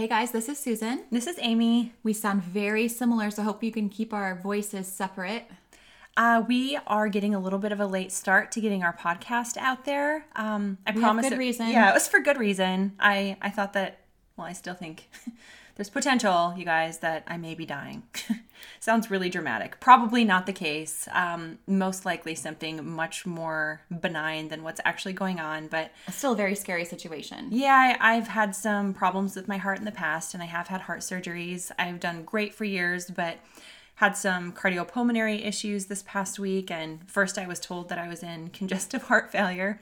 Hey guys, this is Susan. This is Amie. We sound very similar, so I hope you can keep our voices separate. Uh, we are getting a little bit of a late start to getting our podcast out there. Um, I We promise. good it- reason. Yeah, it was for good reason. I I thought that. Well, I still think there's potential, you guys, that I may be dying. Sounds really dramatic. Probably not the case. Um, most likely something much more benign than what's actually going on. But Still a very scary situation. yeah, I, I've had some problems with my heart in the past, and I have had heart surgeries. I've done great for years, but had some cardiopulmonary issues this past week. And first, I was told that I was in congestive heart failure,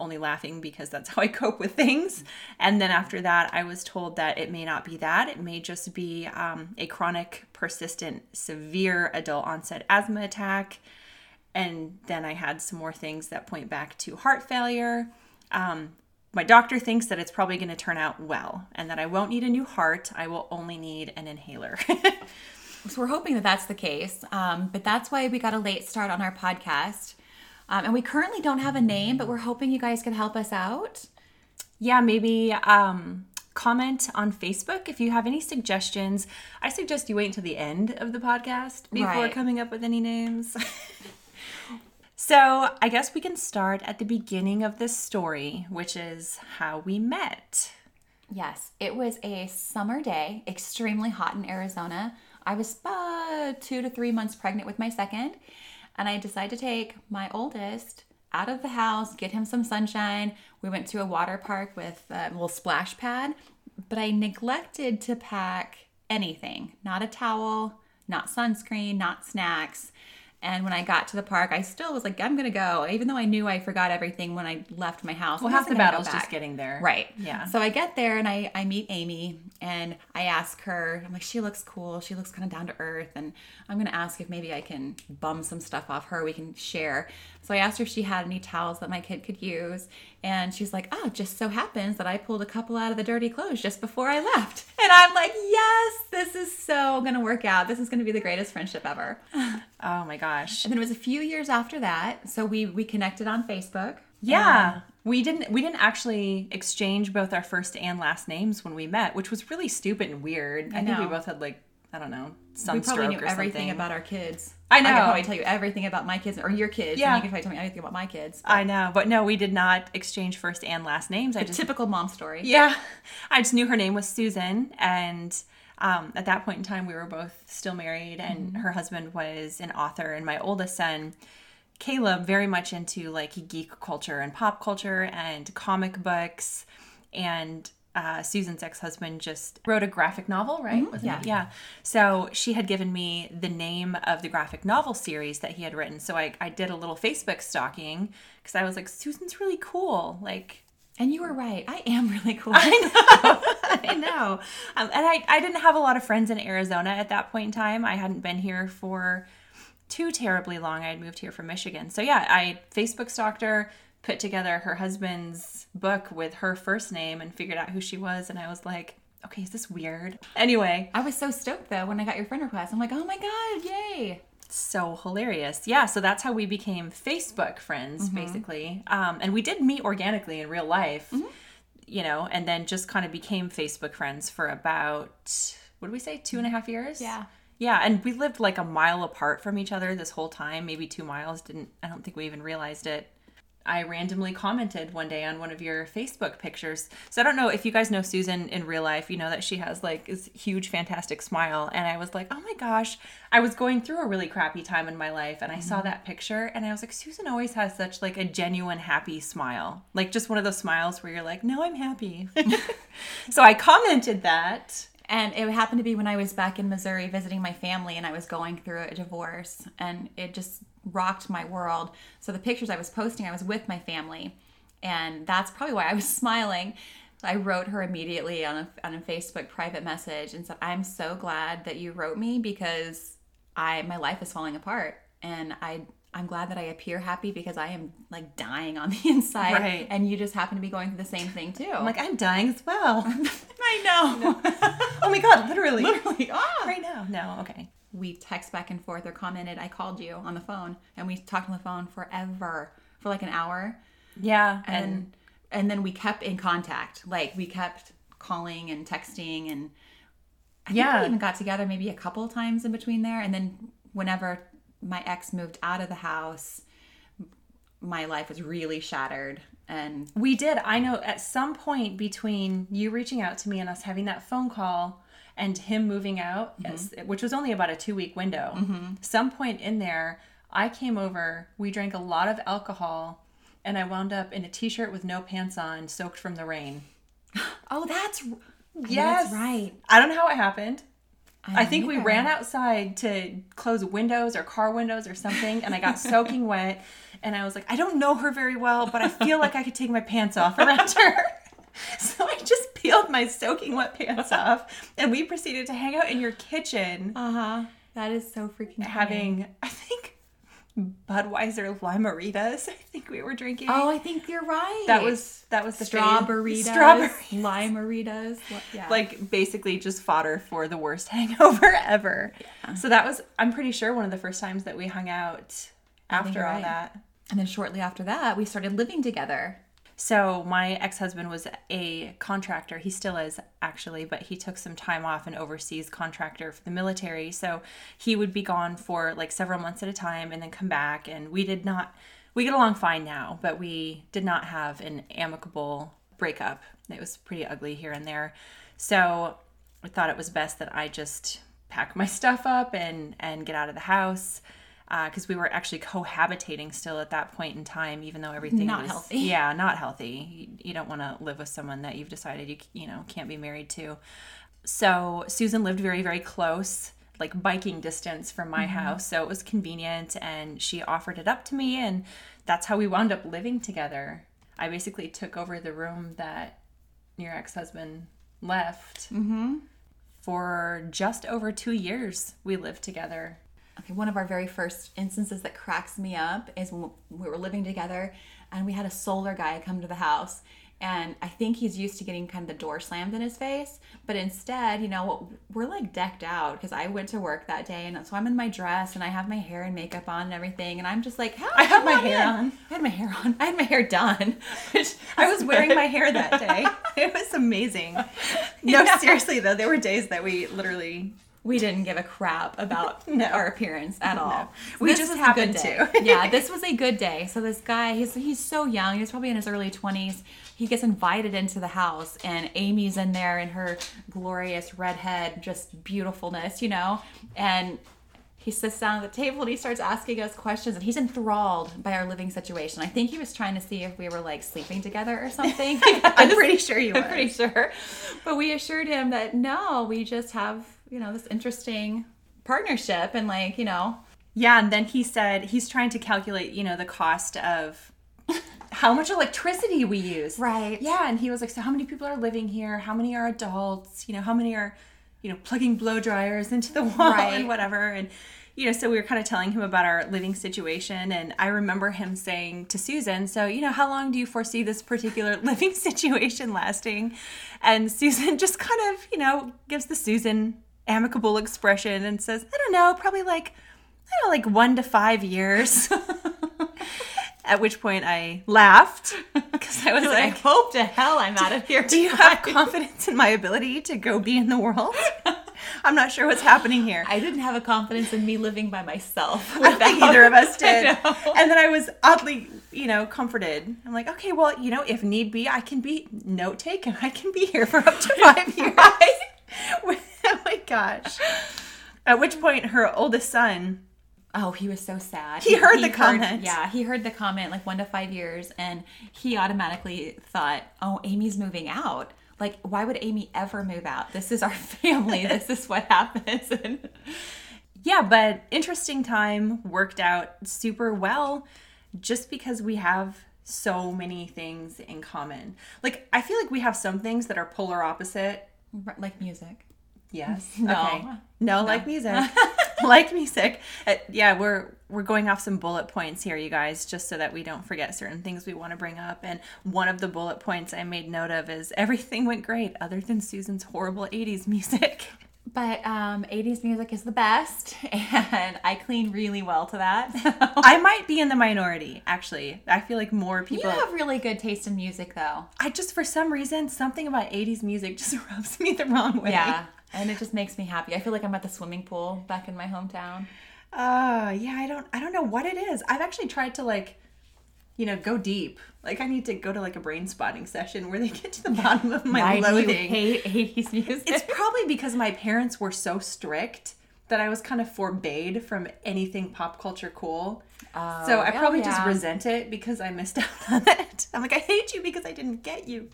only laughing because that's how I cope with things. And then after that, I was told that it may not be that. It may just be um, a chronic, persistent, severe adult onset asthma attack. And then I had some more things that point back to heart failure. Um, my doctor thinks that it's probably going to turn out well and that I won't need a new heart. I will only need an inhaler. So we're hoping that that's the case. Um, but that's why we got a late start on our podcast. Um, and we currently don't have a name, but we're hoping you guys can help us out. yeah, maybe um, comment on Facebook if you have any suggestions. I suggest you wait until the end of the podcast before Right. coming up with any names. so I guess we can start at the beginning of this story, which is how we met. Yes, it was a summer day, extremely hot in Arizona. I was uh, two to three months pregnant with my second, and I decided to take my oldest out of the house, get him some sunshine. We went to a water park with a little splash pad, but I neglected to pack anything not a towel, not sunscreen, not snacks. And when I got to the park, I still was like, I'm gonna go, even though I knew I forgot everything when I left my house. Well, half the battle's just getting there. Right. Yeah. So I get there and I, I meet Amie and I ask her, I'm like, she looks cool. She looks kind of down to earth. And I'm going to ask if maybe I can bum some stuff off her. We can share. So I asked her if she had any towels that my kid could use. And she's like, oh, it just so happens that I pulled a couple out of the dirty clothes just before I left. And I'm like, yes, this is so going to work out. This is going to be the greatest friendship ever. Oh my gosh. And then it was a few years after that. So we, we connected on Facebook. Yeah. We didn't we didn't actually exchange both our first and last names when we met, which was really stupid and weird. I, think we both had like I don't know, We sunstroke probably knew or everything something. about our kids. I know. I could probably tell you everything about my kids or your kids. Yeah. And you could probably tell me everything about my kids. I know, but no, we did not exchange first and last names. I just Typical mom story. yeah, I just knew her name was Susan, and um, at that point in time, we were both still married, and Mm-hmm. her husband was an author, and my oldest son. Caleb very much into like geek culture and pop culture and comic books and uh, Susan's ex-husband just wrote a graphic novel, right? Wasn't Yeah. it? Yeah. So she had given me the name of the graphic novel series that he had written. So I, I did a little Facebook stalking because I was like, Susan's really cool. Like, And you were right. I am really cool. I know. I know. Um, and I, I didn't have a lot of friends in Arizona at that point in time. I hadn't been here for too terribly long. I had moved here from Michigan. So yeah, I Facebook stalked her, put together her husband's book with her first name and figured out who she was. And I was like, okay, is this weird? Anyway, I was so stoked though when I got your friend request. I'm like, oh my God, yay. so hilarious. Yeah, so that's how we became Facebook friends, basically. Um, and we did meet organically in real life, you know, and then just kind of became Facebook friends for about, what did we say, two and a half years? Yeah. Yeah, and we lived like a mile apart from each other this whole time, maybe two miles. Didn't I don't think we even realized it. I randomly commented one day on one of your Facebook pictures. So I don't know if you guys know Susan in real life, you know that she has like this huge, fantastic smile. And I was like, oh my gosh, I was going through a really crappy time in my life and I saw mm-hmm. that picture and I was like, Susan always has such like a genuine, happy smile. Like just one of those smiles where you're like, no, I'm happy. so I commented that. And it happened to be when I was back in Missouri visiting my family and I was going through a divorce and it just rocked my world. So the pictures I was posting, I was with my family. And that's probably why I was smiling. I wrote her immediately on a, on a Facebook private message and said, I'm so glad that you wrote me because I my life is falling apart. And I I'm glad that I appear happy because I am like dying on the inside. Right. And you just happen to be going through the same thing too. I'm like, I'm dying as well. I know. oh my god, literally. Literally, ah. Right now. No, okay. we text back and forth or commented i called you on the phone and we talked on the phone forever for like an hour Yeah. and And and then we kept in contact like we kept calling and texting and I think Yeah. we even got together maybe a couple times in between there. And then whenever my ex moved out of the house, my life was really shattered. And We did. I know at some point between you reaching out to me and us having that phone call and him moving out, mm-hmm. yes, which was only about a two week window, mm-hmm. some point in there, I came over, we drank a lot of alcohol, and I wound up in a t shirt with no pants on, soaked from the rain. oh, that's Yes. that's right. I don't know how it happened. I think we ran outside to close windows or car windows or something, and I got soaking wet. And I was like, I don't know her very well, but I feel like I could take my pants off around her. So I just peeled my soaking wet pants off, and we proceeded to hang out in your kitchen Uh huh. That is so freaking funny. having, I think, Budweiser limeritas. I think we were drinking. Oh, I think you're right. that was that was the fave. strawberries, Strawberry. limeritas. Yeah. like basically just fodder for the worst hangover ever. So that was I'm pretty sure one of the first times that we hung out after all right. that. and then shortly after that, we started living together. So my ex-husband was a contractor. He still is actually, but he took some time off an overseas contractor for the military. So he would be gone for like several months at a time and then come back and we did not we get along fine now, but we did not have an amicable breakup. It was pretty ugly here and there. So I thought it was best that I just pack my stuff up and and get out of the house Uh, because we were actually cohabitating still at that point in time, even though everything was Not was healthy. yeah not healthy. You, you don't want to live with someone that you've decided you you know can't be married to. So Susan lived very very close, like biking distance from my mm-hmm. house, so it was convenient, and she offered it up to me, and that's how we wound up living together. I basically took over the room that your ex husband left. Mm-hmm. For just over two years, we lived together. Okay, one of our very first instances that cracks me up is when we were living together and we had a solar guy come to the house. And I think he's used to getting kind of the door slammed in his face. But instead, you know, we're like decked out because I went to work that day. And so I'm in my dress and I have my hair and makeup on and everything. And I'm just like, how I had my hair in? on. I had my hair on. I had my hair done. Which I was wearing my hair that day. It was amazing. No, seriously though, there were days that we literally we didn't give a crap about No. our appearance at all. So We just happened to. yeah, this was a good day. So this guy, he's he's so young. He's probably in his early twenties. He gets invited into the house, and Amie's in there in her glorious redhead, just beautifulness, you know. And he sits down at the table and he starts asking us questions, and he's enthralled by our living situation. I think he was trying to see if we were like sleeping together or something. I'm pretty sure you I'm were. pretty sure. But we assured him that no, we just have, you know, this interesting partnership and like, you know, Yeah, and then he said he's trying to calculate, you know, the cost of how much electricity we use. Right. Yeah, and he was like, so how many people are living here? How many are adults? You know, how many are, you know, plugging blow dryers into the wall Right. and whatever. And you know, so we were kind of telling him about our living situation, and I remember him saying to Susan, "So, you know, how long do you foresee this particular living situation lasting?" And Susan just kind of, you know, gives the Susan amicable expression and says, "I don't know, probably like, I don't know, like one to five years." At which point I laughed because I was I like, hope to hell I'm out of here. do you have confidence in my ability to go be in the world? I'm not sure what's happening here. I didn't have a confidence in me living by myself. I think either of us did. And then I was oddly, you know, comforted. I'm like, okay, well, you know, if need be, I can be note taken. I can be here for up to five years. oh my gosh. At which point, her oldest son, Oh, he was so sad. He heard the comment. Yeah, he heard the comment like one to five years, and he automatically thought, "Oh, Amie's moving out. Like, why would Amie ever move out? This is our family. this is what happens." And yeah, but interesting time worked out super well just because we have so many things in common. Like, I feel like we have some things that are polar opposite. Like music. Yes. No. Okay. No, like music. like music. Uh, yeah, we're we're going off some bullet points here, you guys, just so that we don't forget certain things we want to bring up. And one of the bullet points I made note of is everything went great other than Susan's horrible 80s music. But um, 80s music is the best, and I clean really well to that. I might be in the minority, actually. I feel like more people you have really good taste in music, though. I just, for some reason, something about 80s music just rubs me the wrong way. Yeah, and it just makes me happy. I feel like I'm at the swimming pool back in my hometown. Uh, yeah, I don't, I don't know what it is. I've actually tried to like, you know, go deep. Like I need to go to like a brain spotting session where they get to the bottom of my Why do you hate 80s music? It's probably because my parents were so strict that I was kind of forbade from anything pop culture cool. Oh, so I probably just resent it because I missed out on it. I'm like, I hate you because I didn't get you.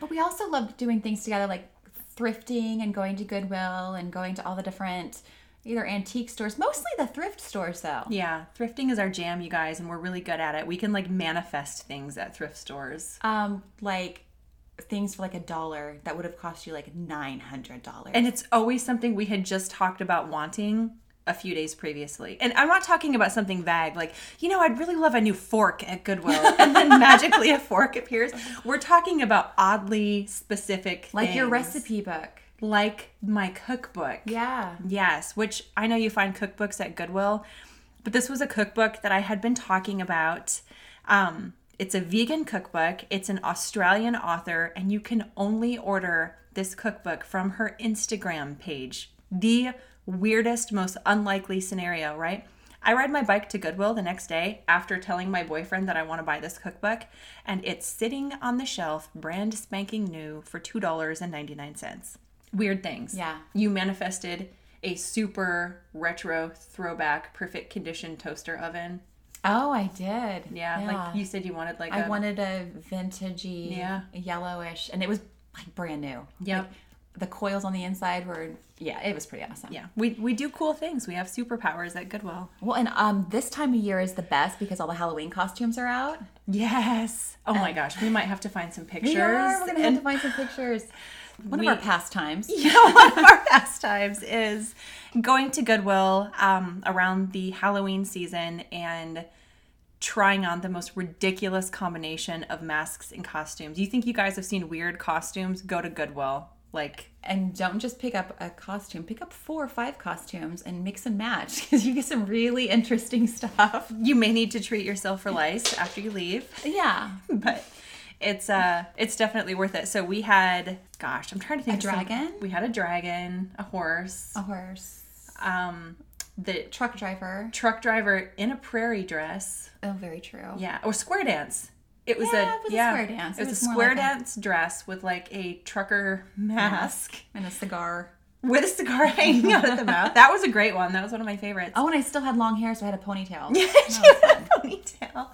But we also loved doing things together, like thrifting and going to Goodwill and going to all the different either antique stores, mostly the thrift stores, though. Yeah, thrifting is our jam, you guys, and we're really good at it. We can like manifest things at thrift stores. Um, like things for like a dollar that would have cost you like nine hundred dollars. And it's always something we had just talked about wanting a few days previously. And I'm not talking about something vague, like, you know, I'd really love a new fork at Goodwill. And then magically a fork appears. We're talking about oddly specific like your recipe book. Like my cookbook. Yeah. Yes, which I know you find cookbooks at Goodwill, but this was a cookbook that I had been talking about. Um, it's a vegan cookbook. It's an Australian author, and you can only order this cookbook from her Instagram page. The weirdest, most unlikely scenario, right? I ride my bike to Goodwill the next day after telling my boyfriend that I want to buy this cookbook, and it's sitting on the shelf, brand spanking new, for $2.99. Weird things. Yeah. You manifested a super retro throwback perfect condition toaster oven. Oh, I did. Yeah, like you said you wanted like I a wanted a vintagey, Yeah. yellowish, and it was like brand new. Yep. Like, the coils on the inside were, yeah, it was pretty awesome. Yeah. We we do cool things. We have superpowers at Goodwill. Well, and um, this time of year is the best because all the Halloween costumes are out. Yes. Oh my gosh, we might have to find some pictures. We are. We're gonna and have to find some pictures. One We- of our pastimes. know, one of our pastimes is going to Goodwill um, around the Halloween season and trying on the most ridiculous combination of masks and costumes. You think you guys have seen weird costumes? Go to Goodwill. Like, And don't just pick up a costume. Pick up four or five costumes and mix and match because you get some really interesting stuff. you may need to treat yourself for lice after you leave. Yeah. but it's uh it's definitely worth it. So we had gosh, I'm trying to think A of some- dragon? we had a dragon, a horse, A horse. um the Truck driver. truck driver in a prairie dress. Oh, very true. Yeah, or square dance. It was Yeah, a it was a yeah, square dance. It It was, was a square like a- dance dress with like a trucker mask And a cigar. with a cigar hanging out of the mouth. That was a great one. That was one of my favorites. Oh, and I still had long hair, so I had a ponytail. Yeah, she had a ponytail.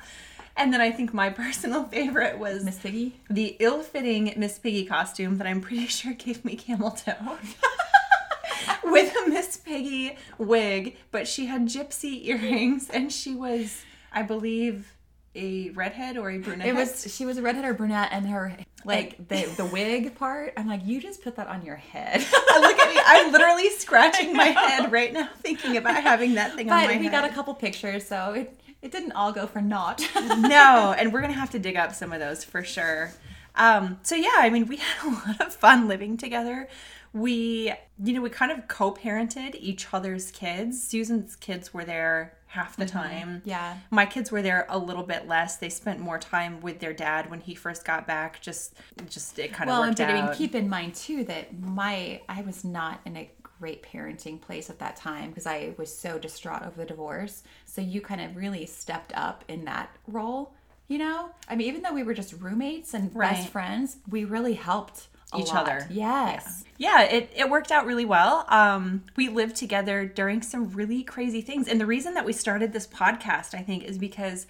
And then I think my personal favorite was Miss Piggy. the ill-fitting Miss Piggy costume that I'm pretty sure gave me camel toe. With a Miss Piggy wig, but she had gypsy earrings and she was, I believe, a redhead or a brunette. It was she was a redhead or brunette, and her like the the wig part. I'm like, you just put that on your head. Look at me. I'm literally scratching my head right now thinking about having that thing on but my we head. got a couple pictures, so it it didn't all go for naught. no, and we're gonna have to dig up some of those for sure. Um, so yeah, I mean, we had a lot of fun living together. We, you know, we kind of co-parented each other's kids. Susan's kids were there half the time. yeah. My kids were there a little bit less. They spent more time with their dad when he first got back. Just, just it kind of Well, and worked but I mean, out. keep in mind too that my I was not in a great parenting place at that time because I was so distraught over the divorce. So you kind of really stepped up in that role. You know, I mean, even though we were just roommates and Right. best friends, we really helped Each lot. other. Yes. yeah it, it worked out really well um, we lived together during some really crazy things and the reason that we started this podcast i think is because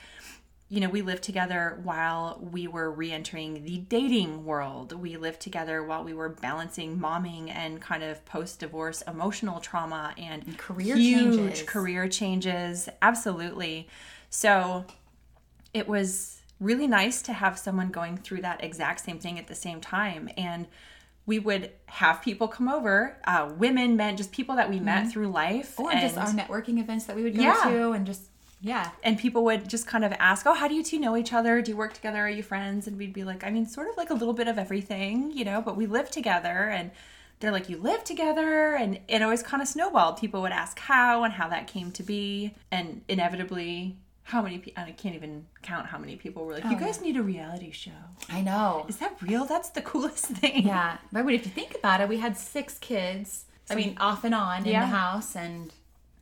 you know we lived together while we were re-entering the dating world we lived together while we were balancing momming and kind of post-divorce emotional trauma and career huge changes. career changes absolutely so it was really nice to have someone going through that exact same thing at the same time and we would have people come over uh, women men just people that we met through life Mm-hmm. Or just our networking events that we would go Yeah. to and just yeah. and people would just kind of ask oh how do you two know each other do you work together are you friends and we'd be like i mean sort of like a little bit of everything you know but we live together and they're like, you live together. And it always kind of snowballed. People would ask how and how that came to be. And inevitably, how many people, I can't even count how many people were like, you oh. guys need a reality show. I know. Is that real? That's the coolest thing. Yeah, but if you think about it, we had six kids. I mean, off and on in the house, and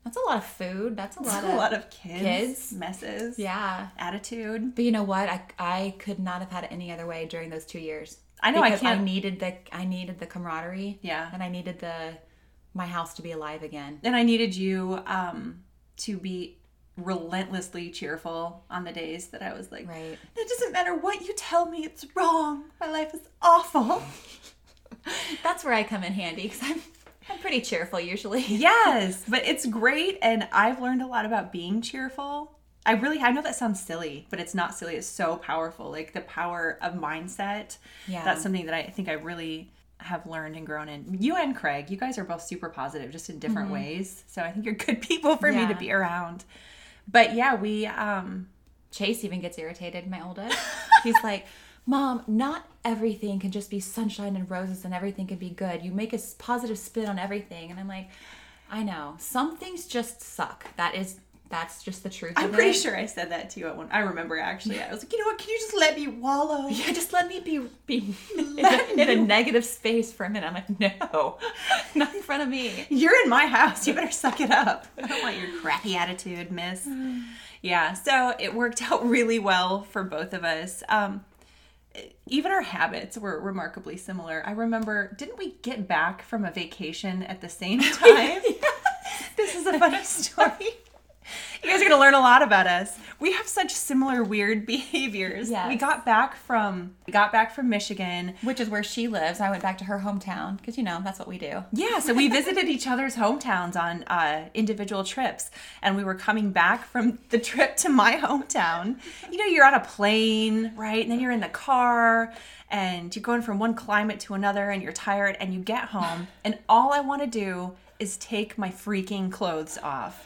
that's a lot of food. That's a lot a of lot of kids, kids. messes, yeah. attitude. But you know what? I I could not have had it any other way during those two years. I know, I can't- I needed the I needed the camaraderie. Yeah. and I needed the my house to be alive again. And I needed you um, to be relentlessly cheerful on the days that I was like, Right. it doesn't matter what you tell me, it's wrong. My life is awful. That's where I come in handy because I'm I'm pretty cheerful usually. yes, but it's great. And I've learned a lot about being cheerful. I really, I know that sounds silly, but it's not silly. It's so powerful. Like the power of mindset. Yeah. That's something that I think I really have learned and grown in. You and Craig, you guys are both super positive, just in different ways. So I think you're good people for me to Mm-hmm. Be around. But yeah, we, um, Chase even gets irritated, my oldest. He's like, Mom, not everything can just be sunshine and roses and everything can be good. You make a positive spin on everything. And I'm like, I know. Some things just suck. That is, that's just the truth. I'm pretty it. sure I said that to you at one. I remember actually. I was like, you know what? Can you just let me wallow? Yeah, just let me be be in a, in a negative space for a minute. I'm like, no, not in front of me. You're in my house. You better suck it up. I don't want your crappy attitude, miss. Yeah, so it worked out really well for both of us. Um, even our habits were remarkably similar. I remember, didn't we get back from a vacation at the same time? This is a funny story. You guys are going to learn a lot about us. We have such similar weird behaviors. Yes. We got back from we got back from Michigan. Which is where she lives. I went back to her hometown because you know that's what we do. Yeah, so we visited each other's hometowns on uh, individual trips, and we were coming back from the trip to my hometown. You know, you're on a plane, right? And then you're in the car, and you're going from one climate to another, and you're tired, and you get home, and all I want to do is take my freaking clothes off.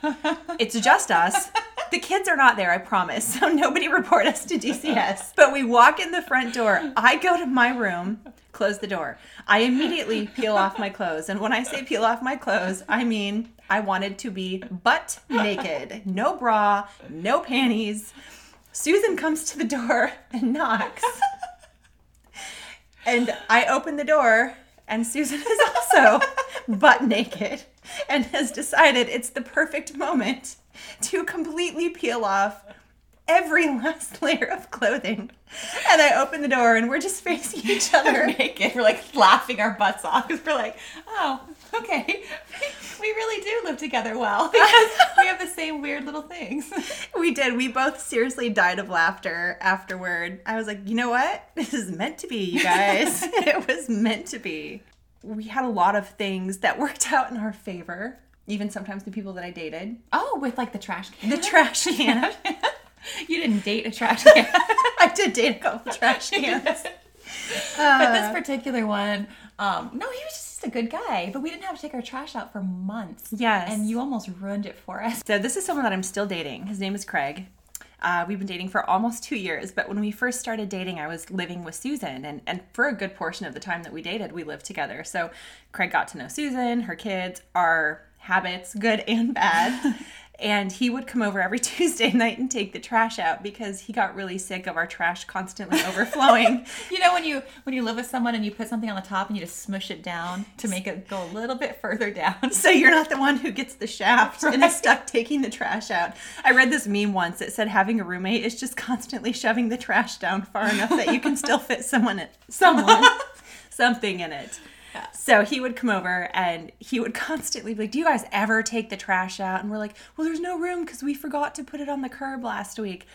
It's just us. The kids are not there, I promise. So nobody report us to DCS. But we walk in the front door. I go to my room, close the door. I immediately peel off my clothes. And when I say peel off my clothes, I mean I wanted to be butt naked. No bra, no panties. Susan comes to the door and knocks. And I open the door, and Susan is also butt naked and has decided it's the perfect moment to completely peel off every last layer of clothing. And I open the door, and we're just facing each other. naked. We're like laughing our butts off because we're like, oh, okay, we really do live together well because we have the same weird little things. We did. We both seriously died of laughter afterward. I was like, you know what? This is meant to be, you guys. it was meant to be. We had a lot of things that worked out in our favor, even sometimes the people that I dated. Oh, with like the trash can. The trash can. you didn't date a trash can. I did date a couple trash cans. but this particular one, um, no, he was just a good guy. But we didn't have to take our trash out for months. Yes. And you almost ruined it for us. So this is someone that I'm still dating. His name is Craig. Uh, we've been dating for almost two years, but when we first started dating, I was living with Susan, and, and for a good portion of the time that we dated, we lived together. So Craig got to know Susan, her kids, our habits, good and bad. and he would come over every Tuesday night and take the trash out because he got really sick of our trash constantly overflowing. You know when you when you live with someone and you put something on the top and you just smush it down to make it go a little bit further down. so you're not the one who gets the shaft and is stuck taking the trash out. I read this meme once that said having a roommate is just constantly shoving the trash down far enough that you can still fit someone in, someone something in it. So he would come over and he would constantly be like, Do you guys ever take the trash out? And we're like, Well, there's no room because we forgot to put it on the curb last week.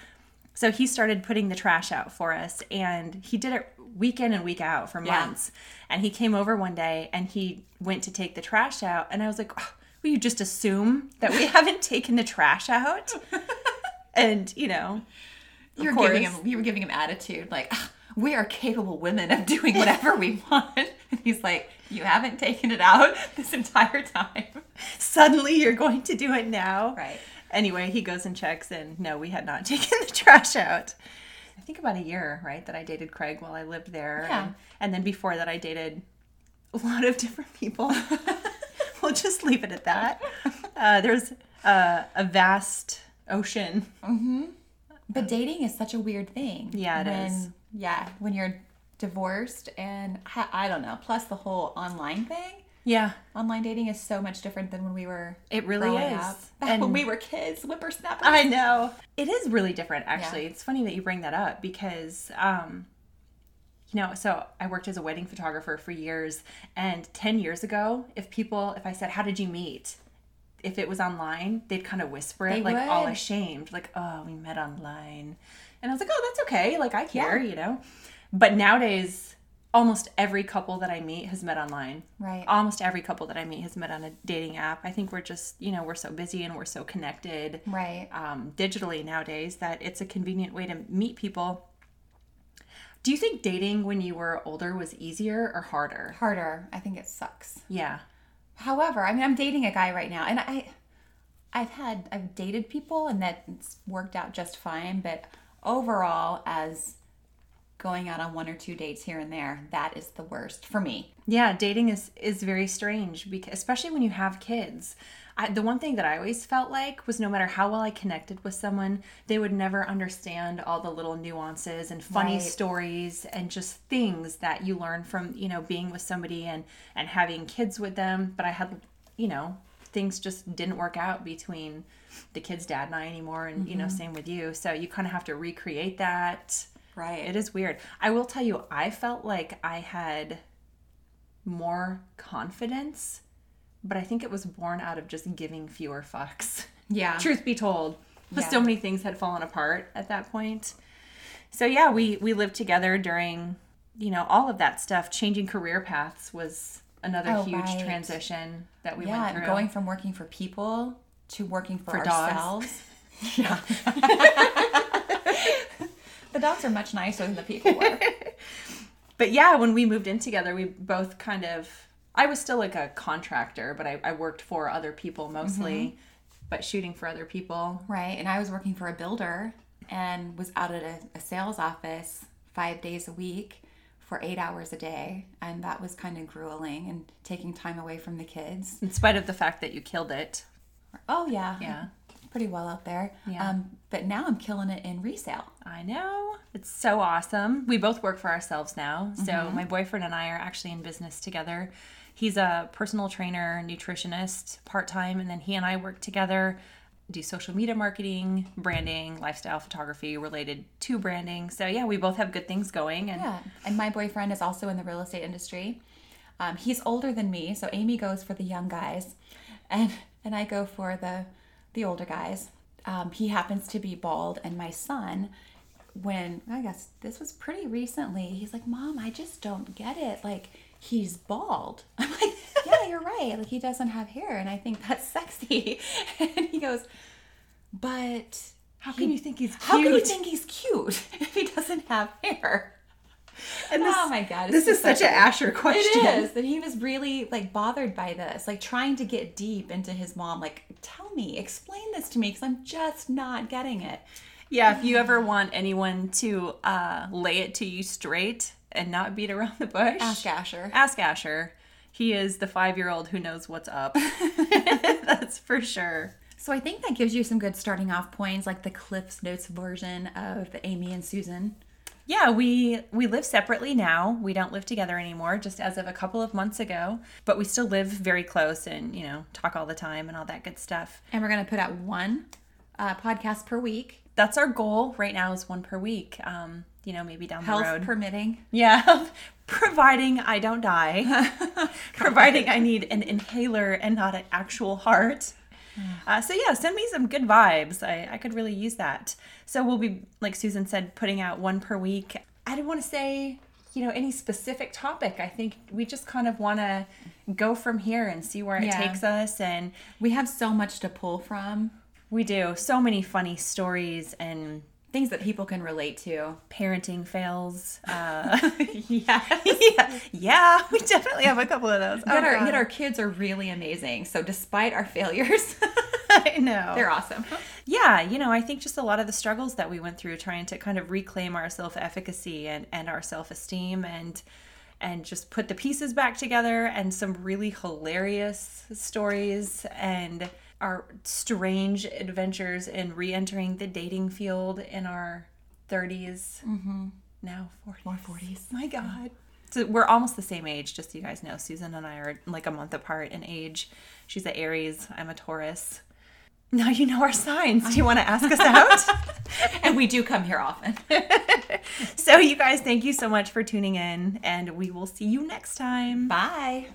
So he started putting the trash out for us and he did it week in and week out for Yeah. months. And he came over one day and he went to take the trash out. And I was like, oh, Will you just assume that we haven't taken the trash out? And, you know, You're giving him you were giving him attitude like "Ah, we are capable women of doing whatever we want. And he's like, You haven't taken it out this entire time. suddenly you're going to do it now. Right. Anyway, he goes and checks, and no, we had not taken the trash out. I think about a year, right, that I dated Craig while I lived there. Yeah. And, and then before that, I dated a lot of different people. we'll just leave it at that. Uh, there's uh, a vast ocean. Mm-hmm. But dating is such a weird thing. Yeah, it it is. Yeah, when you're divorced and I, don't know. Plus the whole online thing. Yeah, Online dating is so much different than when we were. It really is. Up. Back And- when we were kids, whippersnappers. I know. It is really different, actually. Yeah. It's funny that you bring that up because, um, you know, so I worked as a wedding photographer for years. And 10 years ago, if people, if I said, How did you meet? If it was online, they'd kind of whisper it, They like all ashamed, like, Oh, we met online. And I was like, Oh, that's okay. Like, I care, you know? But nowadays, almost every couple that I meet has met online. Right. Almost every couple that I meet has met on a dating app. I think we're just, you know, we're so busy and we're so connected Right. um, digitally nowadays that it's a convenient way to meet people. Do you think dating when you were older was easier or harder? Harder. I think it sucks. Yeah. However, I mean, I'm dating a guy right now, and I, I've had, I've dated people, and that's worked out just fine. But overall, as going out on one or two dates here and there, that is the worst for me. Yeah, dating is is very strange because especially when you have kids. I, the one thing that I always felt like was no matter how well I connected with someone, they would never understand all the little nuances and funny Right. stories and just things that you learn from, you know, being with somebody and and having kids with them, but I had, you know, things just didn't work out between the kid's dad and I anymore and you know, mm-hmm. same with you. So you kind of have to recreate that. Right. It is weird. I will tell you, I felt like I had more confidence, but I think it was born out of just giving fewer fucks. Yeah. Truth be told, Yeah. so many things had fallen apart at that point. So yeah, we we lived together during, you know, all of that stuff. Changing career paths was another Oh, huge right. transition that we yeah, went through. going from working for people to working for, For dogs. ourselves. Yeah. the dogs are much nicer than the people were. but yeah, when we moved in together, we both kind of. I was still like a contractor, but I, I worked for other people mostly, Mm-hmm. but shooting for other people. Right. And I was working for a builder and was out at a, a sales office five days a week for eight hours a day. And that was kind of grueling and taking time away from the kids. In spite of the fact that you killed it. Oh, yeah. Yeah. Pretty well out there. Yeah. Um, but now I'm killing it in resale. I know. It's so awesome. We both work for ourselves now. So Mm-hmm. my boyfriend and I are actually in business together. He's a personal trainer, nutritionist, part time, and then he and I work together, do social media marketing, branding, lifestyle photography related to branding. So yeah, we both have good things going and Yeah. And my boyfriend is also in the real estate industry. Um, he's older than me, so Amie goes for the young guys, and and I go for the the older guys. Um, he happens to be bald, and my son, when I guess this was pretty recently, he's like, "Mom, I just don't get it. Like he's bald." I'm like, "Yeah, you're right. Like he doesn't have hair, and I think that's sexy." and he goes, "But." how can you think he's cute? How can you think he's cute if he doesn't have hair? And this, oh my god, this is such an Asher question. It is that he was really like bothered by this, like trying to get deep into his mom. Like, tell me, explain this to me, because I'm just not getting it. Yeah, if you ever want anyone to uh, lay it to you straight and not beat around the bush, Ask Asher. Ask Asher. He is the five year old who knows what's up. That's for sure. So I think that gives you some good starting off points, like the Cliff's Notes version of the Amie and Susan. Yeah, we we live separately now. We don't live together anymore, just as of a couple of months ago. But we still live very close and you know talk all the time and all that good stuff. And we're gonna put out one uh, podcast per week, That's our goal right now is one per week. Um, you know, maybe down the road. permitting. Yeah, providing I don't die, providing I need an inhaler and not an actual heart. Uh, so yeah, send me some good vibes. I, I could really use that. So we'll be, like Susan said, putting out one per week. I didn't want to say, you know, any specific topic. I think we just kind of want to go from here and see where it Yeah. takes us. And We have so much to pull from, we do so many funny stories and things that people can relate to. parenting fails. Uh, yeah. yeah, yeah, we definitely have a couple of those. Yet, Oh, our, God. yet our kids are really amazing. So despite our failures, I know. they're awesome. yeah, you know, I think just a lot of the struggles that we went through trying to kind of reclaim our self efficacy and, and our self esteem. And, and just put the pieces back together and some really hilarious stories and our strange adventures in re entering the dating field in our 30s. Mm-hmm. Now 40s. More 40s. My God. So we're almost the same age, just so you guys know. Susan and I are like a month apart in age. She's a Aries, I'm a Taurus. Now you know our signs. Do you want to ask us out? and we do come here often. so, you guys, thank you so much for tuning in, and we will see you next time. Bye.